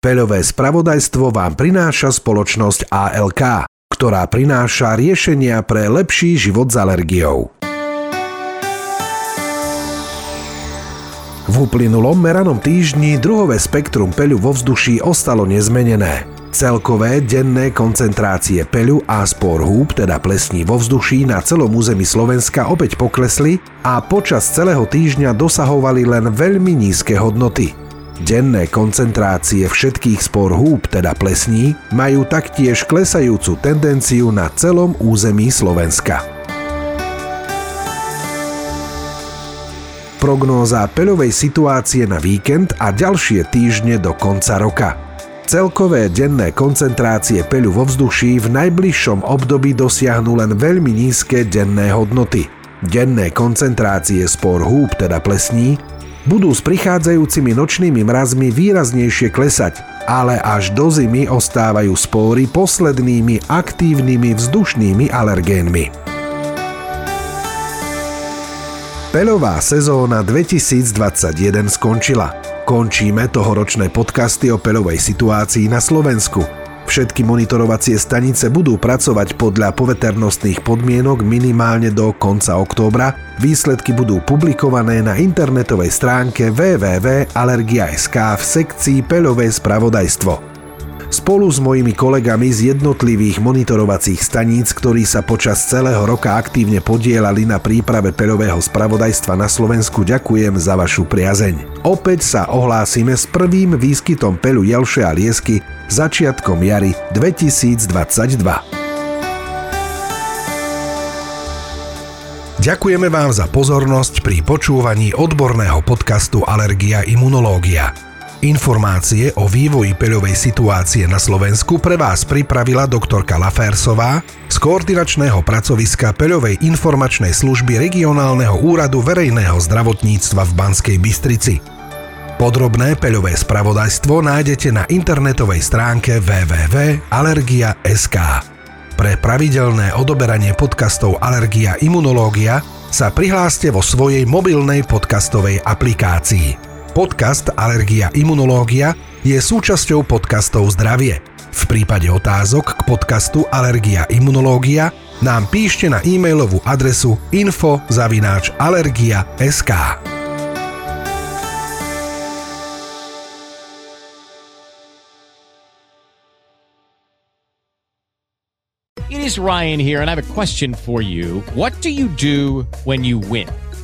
Peľové spravodajstvo vám prináša spoločnosť ALK, ktorá prináša riešenia pre lepší život s alergiou. V uplynulom meranom týždni druhové spektrum peľu vo vzduší ostalo nezmenené. Celkové denné koncentrácie peľu a spor húb, teda plesní vo vzduší na celom území Slovenska opäť poklesli a počas celého týždňa dosahovali len veľmi nízke hodnoty. Denné koncentrácie všetkých spor húb, teda plesní, majú taktiež klesajúcu tendenciu na celom území Slovenska. Prognóza peľovej situácie na víkend a ďalšie týždne do konca roka. Celkové denné koncentrácie peľu vo vzduší v najbližšom období dosiahnu len veľmi nízke denné hodnoty. Denné koncentrácie spor húb, teda plesní, budú s prichádzajúcimi nočnými mrazmi výraznejšie klesať, ale až do zimy ostávajú spóry poslednými aktívnymi vzdušnými alergénmi. Peľová sezóna 2021 skončila. Končíme tohoročné podcasty o peľovej situácii na Slovensku – Všetky monitorovacie stanice budú pracovať podľa poveternostných podmienok minimálne do konca októbra. Výsledky budú publikované na internetovej stránke www.alergia.sk v sekcii Peľové spravodajstvo. Spolu s mojimi kolegami z jednotlivých monitorovacích staníc, ktorí sa počas celého roka aktívne podielali na príprave peľového spravodajstva na Slovensku, ďakujem za vašu priazeň. Opäť sa ohlásime s prvým výskytom peľu jelše a liesky začiatkom jary 2022. Ďakujeme vám za pozornosť pri počúvaní odborného podcastu Alergia imunológia. Informácie o vývoji peľovej situácie na Slovensku pre vás pripravila doktorka Lafersová z koordinačného pracoviska Peľovej informačnej služby regionálneho úradu verejného zdravotníctva v Banskej Bystrici. Podrobné peľové spravodajstvo nájdete na internetovej stránke www.alergia.sk. Pre pravidelné odoberanie podcastov Alergia Imunológia sa prihláste vo svojej mobilnej podcastovej aplikácii. Podcast Alergia Imunológia je súčasťou podcastov Zdravie. V prípade otázok k podcastu Alergia Imunológia nám píšte na e-mailovú adresu info.alergia.sk It is Ryan here and I have a question for you. What do you do when you win?